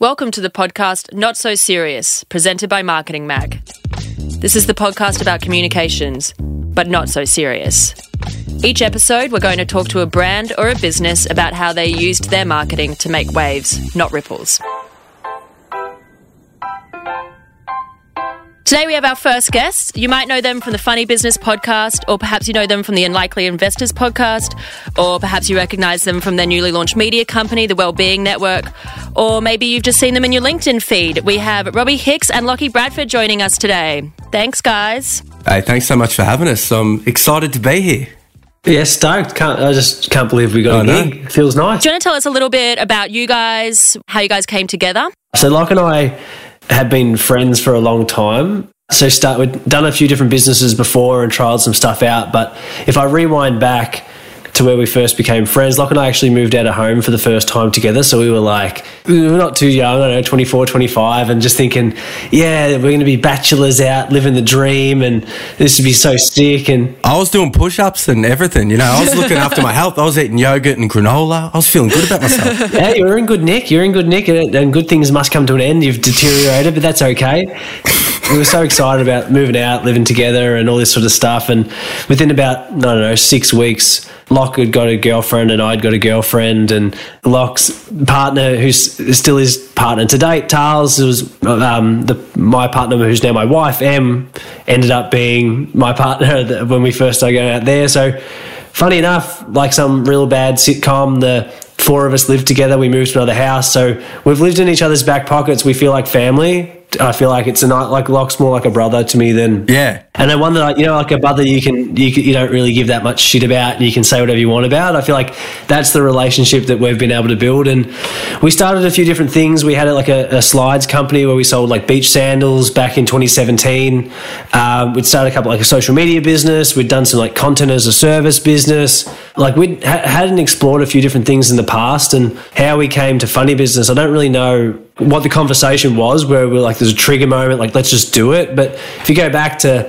Welcome to the podcast Not So Serious, presented by Marketing Mag. This is the podcast about communications, but not so serious. Each episode, we're going to talk to a brand or a business about how they used their marketing to make waves, not ripples. Today we have our first guests. You might know them from the Funny Business podcast, or perhaps you know them from the Unlikely Investors podcast, or perhaps you recognize them from their newly launched media company, the Wellbeing Network, or maybe you've just seen them in your LinkedIn feed. We have Robbie Hicks and Lachy Bradford joining us today. Thanks, guys. Hey, thanks so much for having us. I'm excited to be here. Yeah, stoked. Can't, I just can't believe we got I a gig. Feels nice. Do you want to tell us a little bit about you guys, how you guys came together? So, Locke and I have been friends for a long time. So, start we've done a few different businesses before and trialed some stuff out. But if I rewind back to where we first became friends, Locke and I actually moved out of home for the first time together. So we were like, we were not too young, I don't know, 24, 25, and just thinking, yeah, we're going to be bachelors out living the dream, and this would be so sick. And I was doing push ups and everything, you know, I was looking after my health. I was eating yogurt and granola. I was feeling good about myself. yeah, you're in good nick. You're in good nick, and, and good things must come to an end. You've deteriorated, but that's okay. We were so excited about moving out, living together, and all this sort of stuff. And within about I don't know six weeks, Locke had got a girlfriend, and I'd got a girlfriend. And Locke's partner, who's still his partner to date, Tars, was um, the my partner, who's now my wife. Em ended up being my partner when we first started going out there. So funny enough, like some real bad sitcom, the four of us lived together. We moved to another house, so we've lived in each other's back pockets. We feel like family. I feel like it's a night like Locke's more like a brother to me than Yeah. And then one that I, you know, like a brother, you can you you don't really give that much shit about, you can say whatever you want about. I feel like that's the relationship that we've been able to build. And we started a few different things. We had like a, a slides company where we sold like beach sandals back in 2017. Um, we'd started a couple like a social media business. We'd done some like content as a service business. Like we ha- hadn't explored a few different things in the past, and how we came to funny business. I don't really know what the conversation was where we are like there's a trigger moment like let's just do it but if you go back to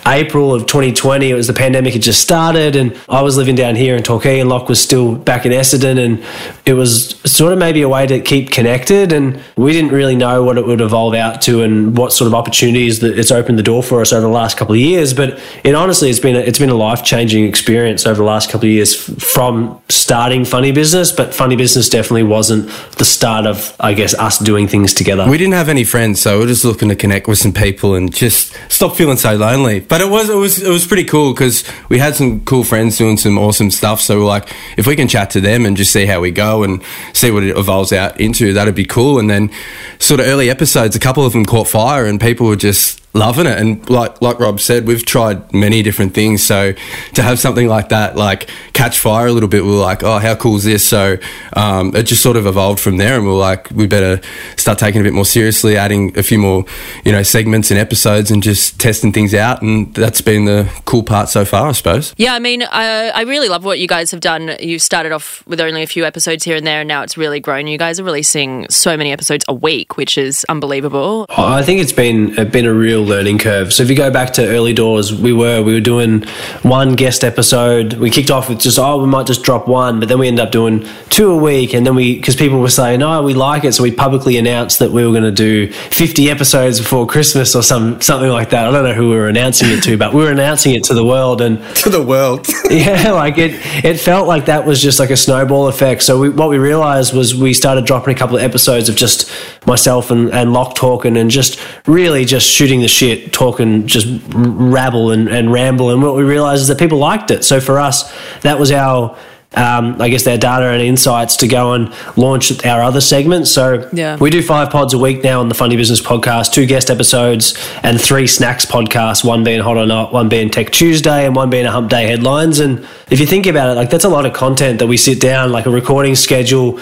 April of 2020 it was the pandemic had just started and I was living down here in Torquay and Locke was still back in Essendon and it was sort of maybe a way to keep connected and we didn't really know what it would evolve out to and what sort of opportunities that it's opened the door for us over the last couple of years but it honestly it's been a, it's been a life-changing experience over the last couple of years from starting funny business but funny business definitely wasn't the start of I guess us doing things together We didn't have any friends, so we are just looking to connect with some people and just stop feeling so lonely. But it was it was it was pretty cool because we had some cool friends doing some awesome stuff. So we're like, if we can chat to them and just see how we go and see what it evolves out into, that'd be cool. And then sort of early episodes, a couple of them caught fire and people were just loving it and like like Rob said we've tried many different things so to have something like that like catch fire a little bit we are like oh how cool is this so um, it just sort of evolved from there and we are like we better start taking it a bit more seriously adding a few more you know segments and episodes and just testing things out and that's been the cool part so far I suppose Yeah, I mean, I, I really love what you guys have done. You started off with only a few episodes here and there, and now it's really grown. You guys are releasing so many episodes a week, which is unbelievable. I think it's been it's been a real learning curve. So if you go back to early doors, we were we were doing one guest episode. We kicked off with just oh we might just drop one, but then we ended up doing two a week, and then we because people were saying oh we like it, so we publicly announced that we were going to do fifty episodes before Christmas or some something like that. I don't know who we were announcing it to, but we were announcing it to the world and. to the world yeah, like it, it felt like that was just like a snowball effect. So we, what we realized was we started dropping a couple of episodes of just myself and, and Locke talking and just really just shooting the shit, talking, just rabble and, and ramble. And what we realized is that people liked it. So for us, that was our, um, I guess, their data and insights to go and launch our other segments. So Yeah. we do five pods a week now on the Funny Business podcast, two guest episodes, and three snacks podcasts. One being Hot or Not, one being Tech Tuesday, and one being a Hump Day headlines. And if you think about it, like that's a lot of content that we sit down, like a recording schedule.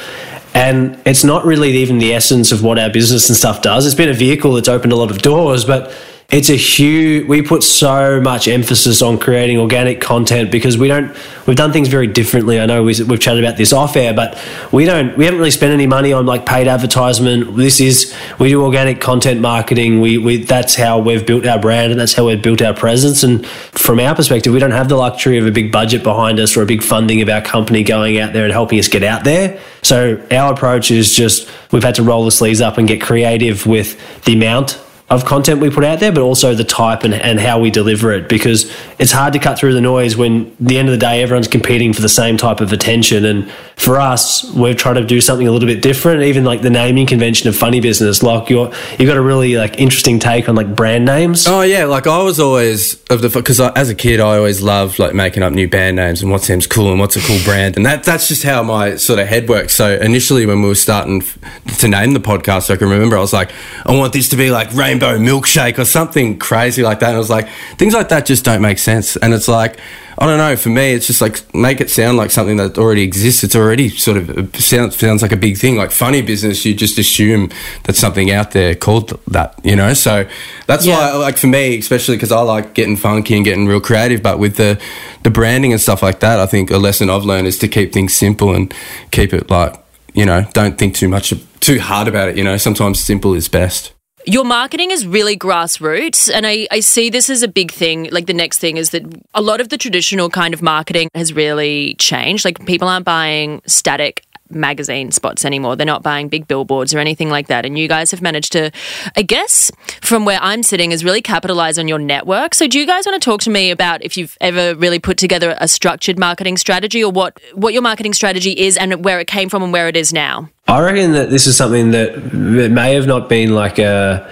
And it's not really even the essence of what our business and stuff does. It's been a vehicle that's opened a lot of doors, but it's a huge we put so much emphasis on creating organic content because we don't we've done things very differently. I know we, have chatted about this off air but we don't we haven't really spent any money on like paid advertisement. This is we do organic content marketing. We, we that's how we've built our brand and that's how we've built our presence. And from our perspective we don't have the luxury of a big budget behind us or a big funding of our company going out there and helping us get out there. So our approach is just we've had to roll the sleeves up and get creative with the amount of content we put out there, but also the type and, and how we deliver it because it's hard to cut through the noise when the end of the day everyone's competing for the same type of attention. And for us, we're trying to do something a little bit different. Even like the naming convention of funny business, like you're you've got a really like interesting take on like brand names. Oh yeah, like I was always of the because as a kid I always loved like making up new band names and what seems cool and what's a cool brand, and that that's just how my sort of head works. So initially when we were starting to name the podcast, I can remember I was like, I want this to be like Rain rainbow milkshake or something crazy like that. And I was like, things like that just don't make sense. And it's like, I don't know. For me, it's just like make it sound like something that already exists. It's already sort of sounds sounds like a big thing. Like funny business, you just assume that something out there called that, you know. So that's yeah. why, like for me, especially because I like getting funky and getting real creative. But with the the branding and stuff like that, I think a lesson I've learned is to keep things simple and keep it like you know, don't think too much too hard about it. You know, sometimes simple is best. Your marketing is really grassroots, and I, I see this as a big thing. Like, the next thing is that a lot of the traditional kind of marketing has really changed. Like, people aren't buying static magazine spots anymore. They're not buying big billboards or anything like that. And you guys have managed to, I guess, from where I'm sitting, is really capitalize on your network. So, do you guys want to talk to me about if you've ever really put together a structured marketing strategy or what, what your marketing strategy is and where it came from and where it is now? I reckon that this is something that it may have not been like a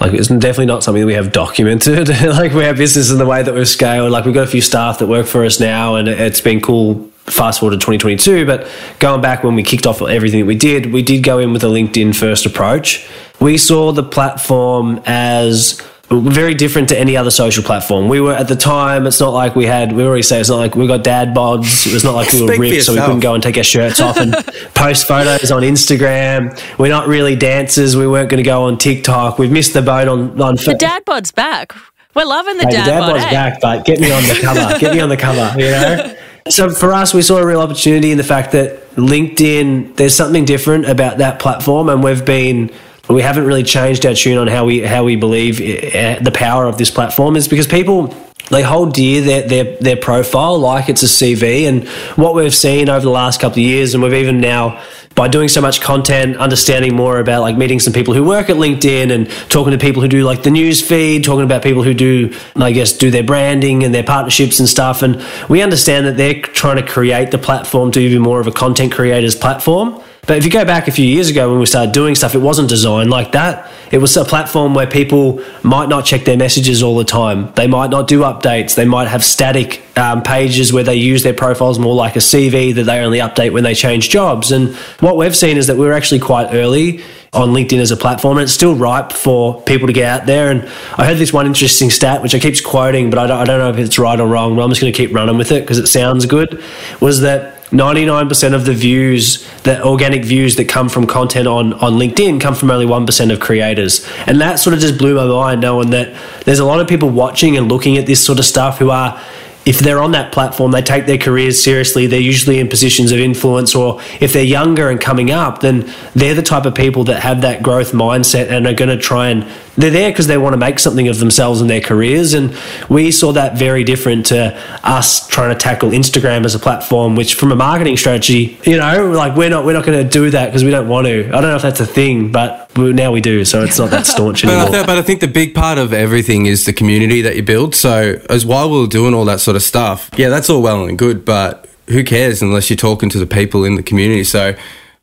like it's definitely not something that we have documented. like we have business in the way that we've scaled. Like we've got a few staff that work for us now, and it's been cool fast forward to 2022, but going back when we kicked off everything that we did, we did go in with a LinkedIn first approach. We saw the platform as very different to any other social platform. We were at the time. It's not like we had. We already say it's not like we got dad bods. It was not like we were ripped, so we couldn't go and take our shirts off and post photos on Instagram. We're not really dancers. We weren't going to go on TikTok. We've missed the boat on on. The dad bod's back. We're loving the hey, dad, the dad bod's eh? back, but get me on the cover. get me on the cover. You know. So for us, we saw a real opportunity in the fact that LinkedIn, there's something different about that platform, and we've been we haven't really changed our tune on how we how we believe eh, the power of this platform is because people they hold dear their, their their profile like it's a CV and what we've seen over the last couple of years and we've even now by doing so much content, understanding more about like meeting some people who work at LinkedIn and talking to people who do like the news feed, talking about people who do, I guess, do their branding and their partnerships and stuff. And we understand that they're trying to create the platform to be more of a content creators platform. But if you go back a few years ago when we started doing stuff, it wasn't designed like that. It was a platform where people might not check their messages all the time. They might not do updates. They might have static um, pages where they use their profiles more like a CV that they only update when they change jobs. And what we've seen is that we're actually quite early on LinkedIn as a platform, and it's still ripe for people to get out there. And I heard this one interesting stat, which I keep quoting, but I don't, I don't know if it's right or wrong. But I'm just going to keep running with it because it sounds good. Was that 99% of the views, the organic views that come from content on, on LinkedIn come from only 1% of creators. And that sort of just blew my mind knowing that there's a lot of people watching and looking at this sort of stuff who are if they're on that platform, they take their careers seriously. They're usually in positions of influence, or if they're younger and coming up, then they're the type of people that have that growth mindset and are going to try and they're there because they want to make something of themselves and their careers. And we saw that very different to us trying to tackle Instagram as a platform, which from a marketing strategy, you know, like we're not we're not going to do that because we don't want to. I don't know if that's a thing, but now we do, so it's not that staunch anymore. but, I th- but I think the big part of everything is the community that you build. So as while we are doing all that sort of stuff, yeah, that's all well and good, but who cares unless you're talking to the people in the community? So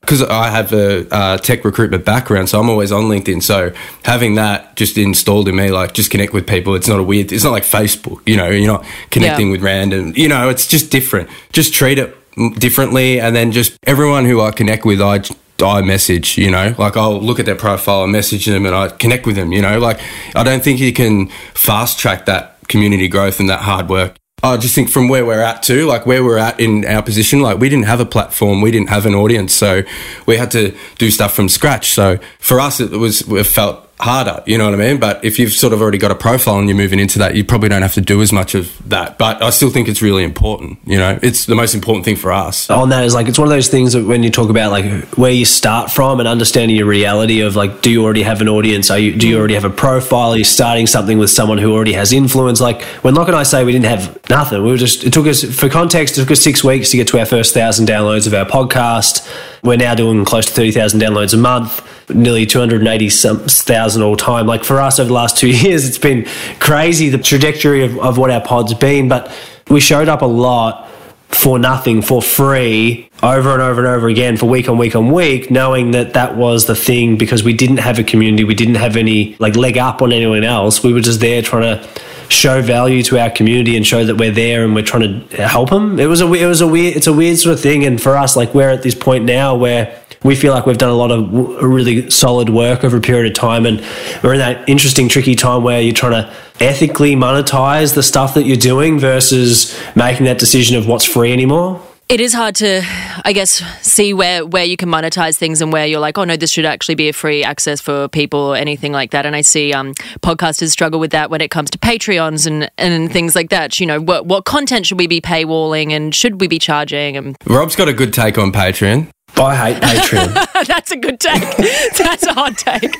because I have a uh, tech recruitment background, so I'm always on LinkedIn. So having that just installed in me, like just connect with people. It's not a weird. It's not like Facebook. You know, you're not connecting yeah. with random. You know, it's just different. Just treat it differently, and then just everyone who I connect with, I I message, you know, like I'll look at their profile and message them and I connect with them, you know, like I don't think you can fast track that community growth and that hard work. I just think from where we're at too, like where we're at in our position, like we didn't have a platform, we didn't have an audience, so we had to do stuff from scratch. So for us, it was it felt harder. You know what I mean? But if you've sort of already got a profile and you're moving into that, you probably don't have to do as much of that. But I still think it's really important. You know, it's the most important thing for us. Oh, On that is like it's one of those things that when you talk about like where you start from and understanding your reality of like, do you already have an audience? Are you do you already have a profile? Are you starting something with someone who already has influence? Like when Locke and I say we didn't have nothing, we were just it took us for context, it took us six weeks to get to our first thousand downloads of our podcast. We're now doing close to thirty thousand downloads a month nearly 280,000 all time. Like for us over the last two years, it's been crazy the trajectory of, of what our pod's been. But we showed up a lot for nothing, for free, over and over and over again for week on week on week, knowing that that was the thing because we didn't have a community, we didn't have any like leg up on anyone else. We were just there trying to show value to our community and show that we're there and we're trying to help them. It was a it was a weird it's a weird sort of thing, and for us, like we're at this point now where we feel like we've done a lot of really solid work over a period of time and we're in that interesting tricky time where you're trying to ethically monetize the stuff that you're doing versus making that decision of what's free anymore it is hard to, I guess, see where, where you can monetize things and where you're like, oh no, this should actually be a free access for people or anything like that. And I see um, podcasters struggle with that when it comes to Patreons and, and things like that. You know, what, what content should we be paywalling and should we be charging? And Rob's got a good take on Patreon. I hate Patreon. That's a good take. That's a hot take.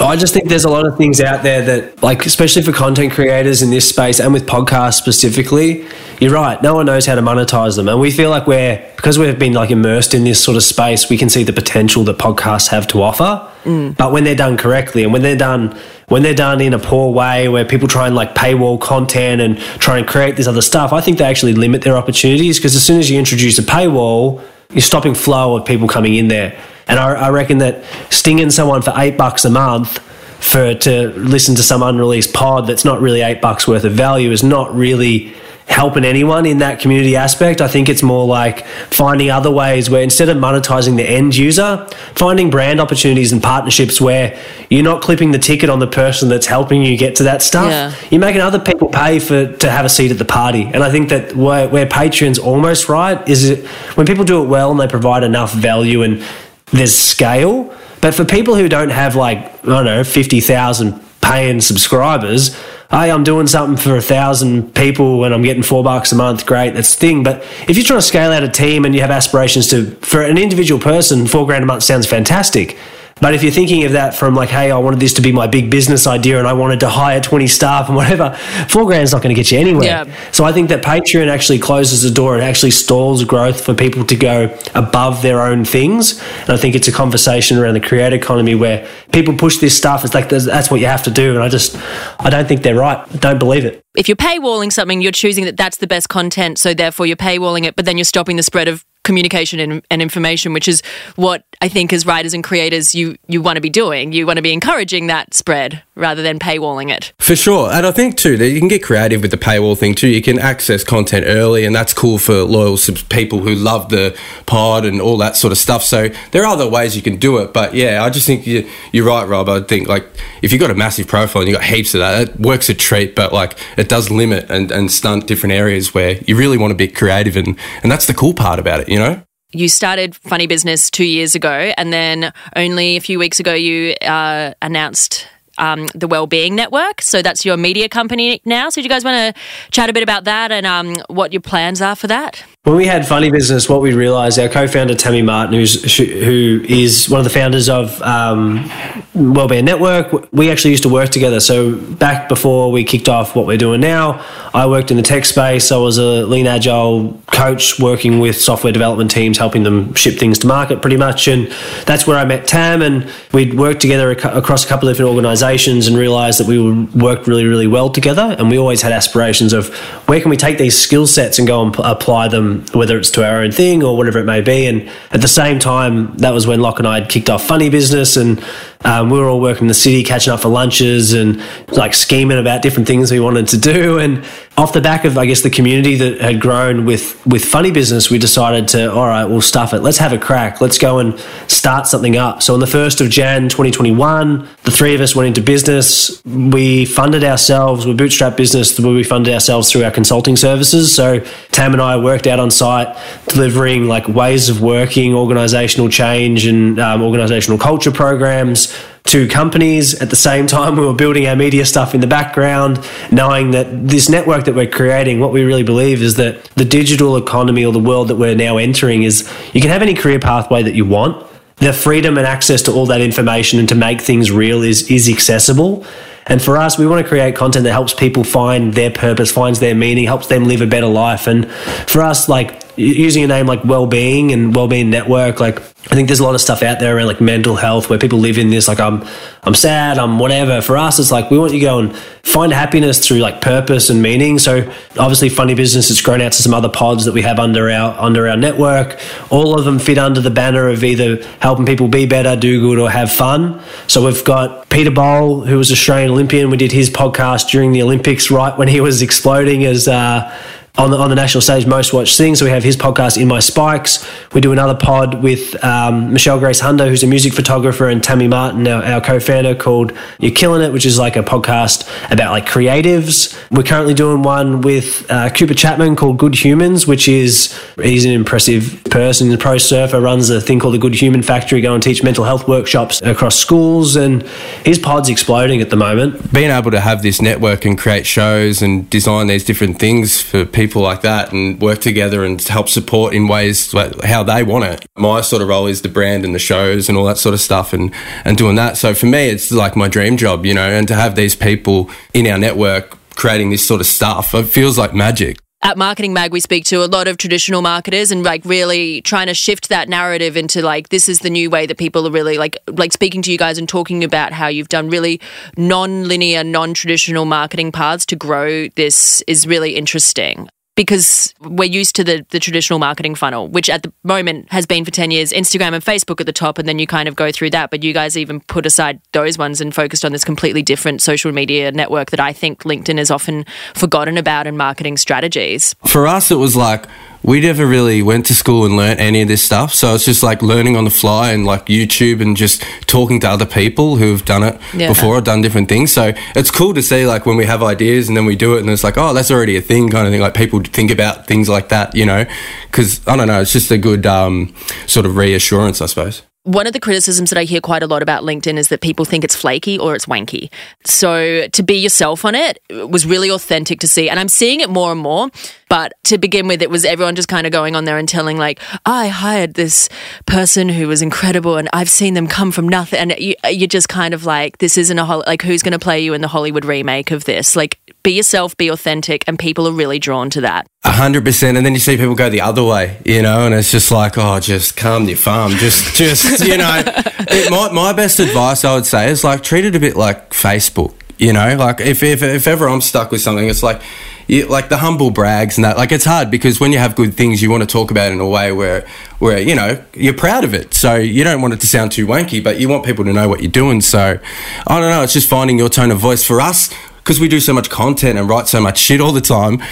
I just think there's a lot of things out there that, like, especially for content creators in this space and with podcasts specifically, you're right. No one knows how to monetize them. And we feel like we're, because we've been like immersed in this sort of space, we can see the potential that podcasts have to offer. Mm. But when they're done correctly and when they're done, when they're done in a poor way where people try and like paywall content and try and create this other stuff, I think they actually limit their opportunities because as soon as you introduce a paywall, you're stopping flow of people coming in there. And I, I reckon that stinging someone for eight bucks a month for to listen to some unreleased pod that's not really eight bucks worth of value is not really helping anyone in that community aspect. I think it's more like finding other ways where instead of monetizing the end user, finding brand opportunities and partnerships where you're not clipping the ticket on the person that's helping you get to that stuff. Yeah. You're making other people pay for to have a seat at the party. And I think that where, where Patreon's almost right is it, when people do it well and they provide enough value and there's scale. But for people who don't have like, I don't know, 50,000 paying subscribers, hey, I'm doing something for a thousand people and I'm getting four bucks a month, great, that's the thing. But if you're trying to scale out a team and you have aspirations to, for an individual person, four grand a month sounds fantastic. But if you're thinking of that from like, hey, I wanted this to be my big business idea and I wanted to hire 20 staff and whatever, four grand is not going to get you anywhere. Yeah. So I think that Patreon actually closes the door. It actually stalls growth for people to go above their own things. And I think it's a conversation around the creator economy where people push this stuff. It's like that's what you have to do. And I just, I don't think they're right. I don't believe it. If you're paywalling something, you're choosing that that's the best content. So therefore you're paywalling it, but then you're stopping the spread of communication and, and, information, which is what I think as writers and creators you you want to be doing. You want to be encouraging that spread rather than paywalling it. For sure, and I think too that you can get creative with the paywall thing too. You can access content early, and that's cool for loyal people who love the pod and all that sort of stuff. So there are other ways you can do it, but yeah, I just think you, you're right, Rob. I think like if you've got a massive profile and you've got heaps of that, it works a treat, but like it does limit and, and stunt different areas where you really want to be creative, and and that's the cool part about it, you know you started Funny Business two years ago, and then only a few weeks ago you uh, announced um, the Wellbeing Network. So that's your media company now. So do you guys want to chat a bit about that and um, what your plans are for that? When we had Funny Business, what we realised, our co-founder Tammy Martin, who's who is one of the founders of um, Wellbeing Network, we actually used to work together. So back before we kicked off what we're doing now, I worked in the tech space. I was a lean agile coach working with software development teams, helping them ship things to market, pretty much. And that's where I met Tam, and we'd worked together across a couple of different organisations, and realised that we worked really, really well together. And we always had aspirations of where can we take these skill sets and go and apply them whether it's to our own thing or whatever it may be. And at the same time, that was when Locke and I had kicked off Funny Business, and um, we were all working in the city, catching up for lunches and like scheming about different things we wanted to do. And off the back of, I guess, the community that had grown with with Funny Business, we decided to, all right, we'll stuff it. Let's have a crack. Let's go and start something up. So on the first of Jan 2021, the three of us went into business. We funded ourselves. We bootstrapped business we funded ourselves through our consulting services. So Tam and I worked out on site, delivering like ways of working, organizational change, and um, organizational culture programs two companies at the same time. We were building our media stuff in the background, knowing that this network that we're creating, what we really believe is that the digital economy or the world that we're now entering is you can have any career pathway that you want. The freedom and access to all that information and to make things real is is accessible. And for us, we want to create content that helps people find their purpose, finds their meaning, helps them live a better life. And for us, like using a name like Wellbeing and Wellbeing Network, like I think there's a lot of stuff out there around like mental health where people live in this like I'm I'm sad, I'm whatever. For us, it's like we want you to go and find happiness through like purpose and meaning. So obviously, funny business has grown out to some other pods that we have under our under our network. All of them fit under the banner of either helping people be better, do good, or have fun. So we've got Peter Bol, who was Australian Olympian. We did his podcast during the Olympics, right when he was exploding as. Uh, on the, on the national stage most watched thing. So we have his podcast, In My Spikes. We do another pod with um, Michelle Grace Hunder, who's a music photographer, and Tammy Martin, our, our co-founder, called You're Killing It, which is like a podcast about like creatives. We're currently doing one with uh, Cooper Chapman called Good Humans, which is he's an impressive person, a pro surfer, runs a thing called the Good Human Factory, go and teach mental health workshops across schools, and his pod's exploding at the moment. Being able to have this network and create shows and design these different things for people people like that and work together and help support in ways how they want it. My sort of role is the brand and the shows and all that sort of stuff and, and doing that. So for me, it's like my dream job, you know, and to have these people in our network creating this sort of stuff, it feels like magic at Marketing Mag, we speak to a lot of traditional marketers and like really trying to shift that narrative into like this is the new way that people are really like like speaking to you guys and talking about how you've done really non-linear, non-traditional marketing paths to grow this is really interesting because we're used to the, the traditional marketing funnel, which at the moment has been for 10 years Instagram and Facebook at the top, and then you kind of go through that. But you guys even put aside those ones and focused on this completely different social media network that I think LinkedIn is often forgotten about in marketing strategies. For us, it was like, we never really went to school and learned any of this stuff. So it's just like learning on the fly and like YouTube and just talking to other people who've done it yeah. before or done different things. So it's cool to see like when we have ideas and then we do it and it's like, oh, that's already a thing kind of thing. Like people think about things like that, you know, because I don't know, it's just a good um, sort of reassurance, I suppose one of the criticisms that I hear quite a lot about LinkedIn is that people think it's flaky or it's wanky. So to be yourself on it was really authentic to see. And I'm seeing it more and more. But to begin with, it was everyone just kind of going on there and telling, like, I hired this person who was incredible and I've seen them come from nothing. And you, uh, you're just kind of like, this isn't a, like, who's going to play you in the Hollywood remake of this? Like, be yourself, be authentic, and people are really drawn to that. A hundred percent, and then you see people go the other way, you know, and it's just like, oh, just calm your farm, just, just, you know. It, my my best advice, I would say, is like treat it a bit like Facebook, you know, like if if if ever I'm stuck with something, it's like. You, like the humble brags and that like it's hard because when you have good things you want to talk about in a way where where you know you're proud of it. So you don't want it to sound too wanky but you want people to know what you're doing. So i don't know it's just finding your tone of voice. For us because we do so much content and write so much shit all the time,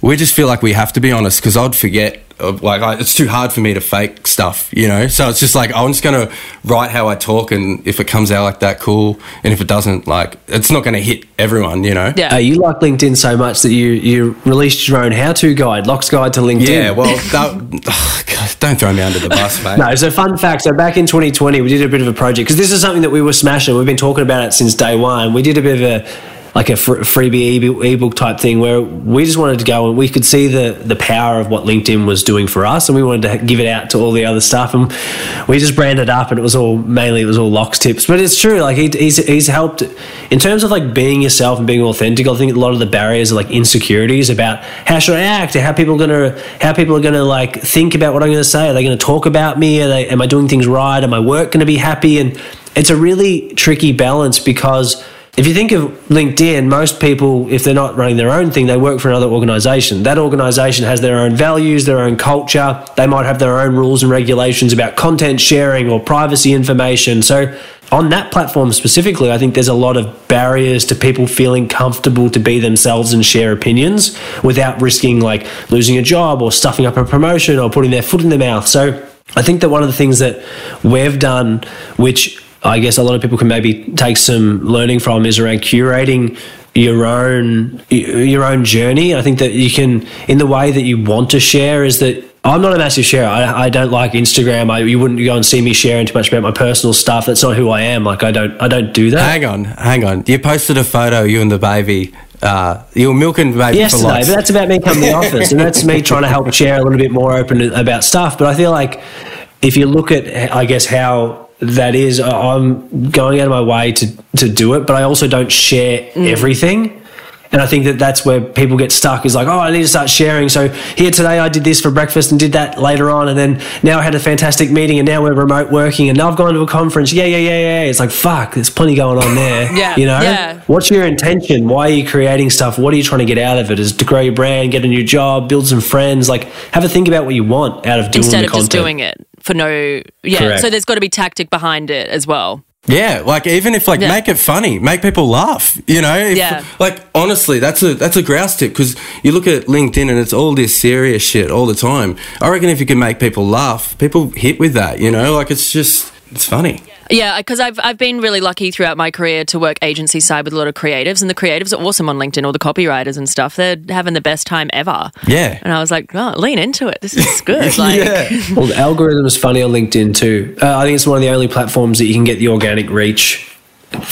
we just feel like we have to be honest because I'd forget. Like I, it's too hard for me to fake stuff, you know. So it's just like I'm just gonna write how I talk, and if it comes out like that, cool. And if it doesn't, like it's not gonna hit everyone, you know. Yeah. Uh, you like LinkedIn so much that you you released your own how-to guide, Locks Guide to LinkedIn. Yeah. Well, that, oh, God, don't throw me under the bus, mate. no. So fun fact. So back in 2020, we did a bit of a project because this is something that we were smashing. We've been talking about it since day one. We did a bit of a like a freebie ebook type thing where we just wanted to go and we could see the the power of what LinkedIn was doing for us, and we wanted to give it out to all the other stuff, and we just branded up, and it was all mainly it was all locks tips, but it's true. Like he, he's he's helped in terms of like being yourself and being authentic. I think a lot of the barriers are like insecurities about how should I act, how people are gonna how people are gonna like think about what I'm gonna say. Are they gonna talk about me? Are they, am I doing things right? Am I work gonna be happy? And it's a really tricky balance because if you think of LinkedIn, most people, if they're not running their own thing, they work for another organization. That organization has their own values, their own culture. They might have their own rules and regulations about content sharing or privacy information. So, on that platform specifically, I think there's a lot of barriers to people feeling comfortable to be themselves and share opinions without risking like losing a job or stuffing up a promotion or putting their foot in their mouth. So, I think that one of the things that we've done, which I guess a lot of people can maybe take some learning from is around curating your own your own journey. I think that you can in the way that you want to share is that I'm not a massive sharer. I, I don't like Instagram. I, you wouldn't go and see me sharing too much about my personal stuff. That's not who I am. Like I don't I don't do that. Hang on, hang on. You posted a photo you and the baby. Uh, you were milking the baby for yesterday, but that's about me coming to the office, and that's me trying to help share a little bit more open about stuff. But I feel like if you look at, I guess, how that is, uh, I'm going out of my way to to do it, but I also don't share mm. everything. And I think that that's where people get stuck is like, oh, I need to start sharing. So here today, I did this for breakfast and did that later on. And then now I had a fantastic meeting and now we're remote working and now I've gone to a conference. Yeah, yeah, yeah, yeah. It's like, fuck, there's plenty going on there. Yeah, You know? yeah. What's your intention? Why are you creating stuff? What are you trying to get out of it? Is to grow your brand, get a new job, build some friends? Like, have a think about what you want out of doing Instead the of content. just doing it for no. Yeah. Correct. So there's got to be tactic behind it as well. Yeah, like even if like Yeah. make it funny, make people laugh. You know, if, Yeah. Like honestly, that's a that's a grouse tip because you look at LinkedIn and it's all this serious shit all the time. I reckon if you can make people laugh, people hit with that. You know, like it's just it's funny. Yeah, because I've I've been really lucky throughout my career to work agency side with a lot of creatives, and the creatives are awesome on LinkedIn. All the copywriters and stuff, they're having the best time ever. Yeah. And I was like, oh, lean into it. This is good. Like, yeah. Well, the algorithm is funny on LinkedIn too. Uh, I think it's one of the only platforms that you can get the organic reach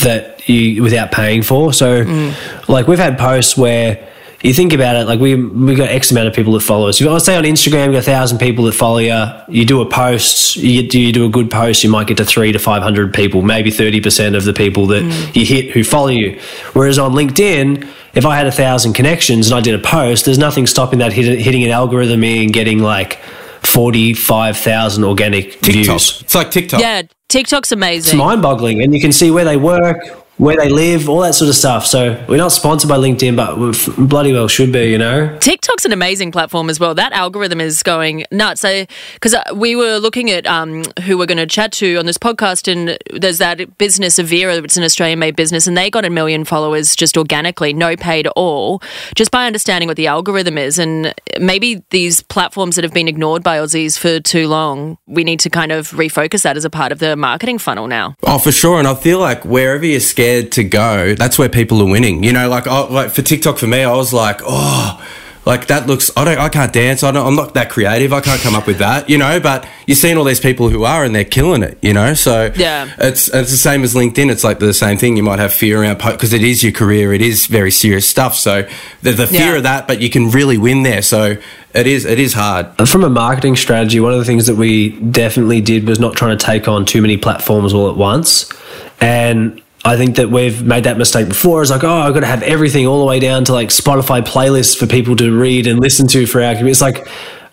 that you without paying for. So, like we've had posts where you think about it, like we we got X amount of people that follow us. If I say on Instagram, you got a thousand people that follow you. You do a post, you you do a good post, you might get to three to five hundred people, maybe thirty percent of the people that mm. you hit who follow you. Whereas on LinkedIn. If I had a thousand connections and I did a post, there's nothing stopping that hit, hitting an algorithm and getting like 45,000 organic TikTok. views. It's like TikTok. yeah, TikTok's amazing. It's mind boggling. And you can see where they work, where they live, all that sort of stuff. So we're not sponsored by LinkedIn, but we bloody well should be, you know? TikTok's an amazing platform as well. That algorithm is going nuts. So because we were looking at um, who we're going to chat to on this podcast, and there's that business Avira, it's an Australian made business, and they got a million followers just organically, no paid at all, just by understanding what the algorithm is. And maybe these platforms that have been ignored by Aussies for too long, we need to kind of refocus that as a part of the marketing funnel now. Oh, for sure. And I feel like wherever you're scared to go, that's where people are winning. You know, like I, like for TikTok for me, I was like, oh, like that looks. I don't. I can't dance. I don't. I'm not that creative. I can't come up with that. You know. But you're seeing all these people who are, and they're killing it. You know. So Yeah. it's it's the same as LinkedIn. It's like the same thing. You might have fear around because it is your career. It is very serious stuff. So there's the fear Yeah. of that, but you can really win there. So it is. It is hard. Uh, from a marketing strategy, one of the things that we definitely did was not trying to take on too many platforms all at once. And I think that we've made that mistake before. It's like, oh, I've got to have everything all the way down to like Spotify playlists for people to read and listen to for our community. It's like,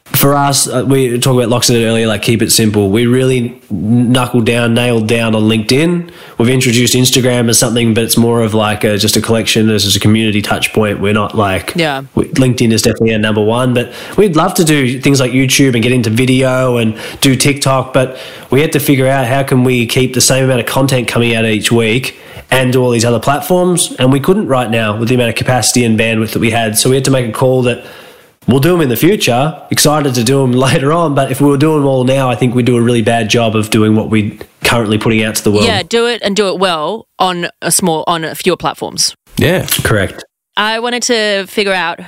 for us, uh, we talked about Loxton earlier, like keep it simple. We really knuckled down, nailed down on LinkedIn. We've introduced Instagram as something, but it's more of like a, just a collection, as just a community touch point. We're not like, Yeah. we- LinkedIn is definitely our number one, but we'd love to do things like YouTube and get into video and do TikTok, but we had to figure out how can we keep the same amount of content coming out each week and do all these other platforms, and we couldn't right now with the amount of capacity and bandwidth that we had. So we had to make a call that we'll do them in the future. Excited to do them later on, but if we were doing them all now, I think we'd do a really bad job of doing what we currently putting out to the world. Yeah, do it and do it well on a small, on a fewer platforms. Yeah. correct. I wanted to figure out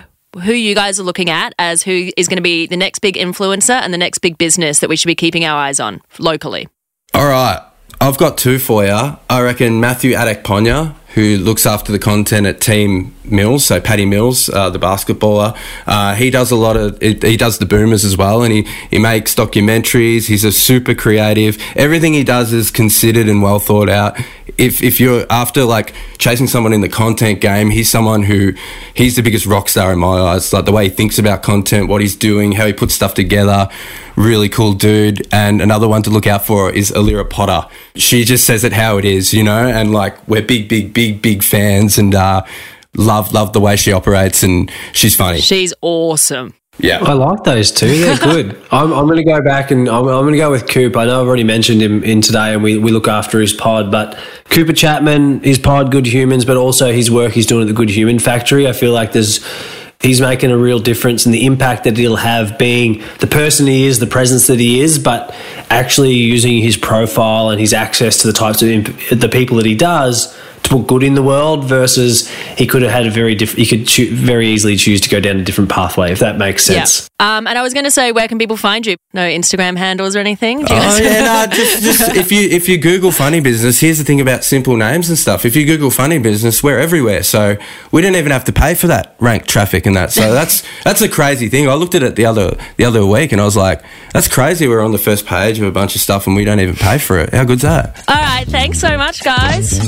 who you guys are looking at as who is going to be the next big influencer and the next big business that we should be keeping our eyes on locally. All right. I've got two for you. I reckon Matthew Adekponya, who looks after the content at Team Mills, so Patty Mills, uh, the basketballer. Uh, he does a lot of, he does the boomers as well, and he, he makes documentaries. He's a super creative. Everything he does is considered and well thought out. If, if you're after like chasing someone in the content game, he's someone who he's the biggest rock star in my eyes. Like the way he thinks about content, what he's doing, how he puts stuff together. Really cool dude. And another one to look out for is Alira Potter. She just says it how it is, you know, and like we're big, big, big, big fans and uh, love, love the way she operates and she's funny. She's awesome. Yeah. I like those two. They're good. I'm, I'm going to go back and I'm, I'm going to go with Coop. I know I've already mentioned him in today and we, we look after his pod, but Cooper Chapman, his pod, Good Humans, but also his work he's doing at the Good Human Factory. I feel like there's. He's making a real difference in the impact that he'll have being the person he is, the presence that he is, but actually using his profile and his access to the types of imp- the people that he does to put good in the world versus he could have had a very different. He could choo- very easily choose to go down a different pathway if that makes sense. Yeah. Um, and I was going to say, where can people find you? No Instagram handles or anything? Oh guys- yeah, no, just, just if you if you Google funny business, here's the thing about simple names and stuff. If you Google funny business, we're everywhere. So we didn't even have to pay for that rank traffic and that. So that's that's a crazy thing. I looked at it the other the other week and I was like, that's crazy. We're on the first page of a bunch of stuff and we don't even pay for it. How good's that? All right. Thanks so much, guys.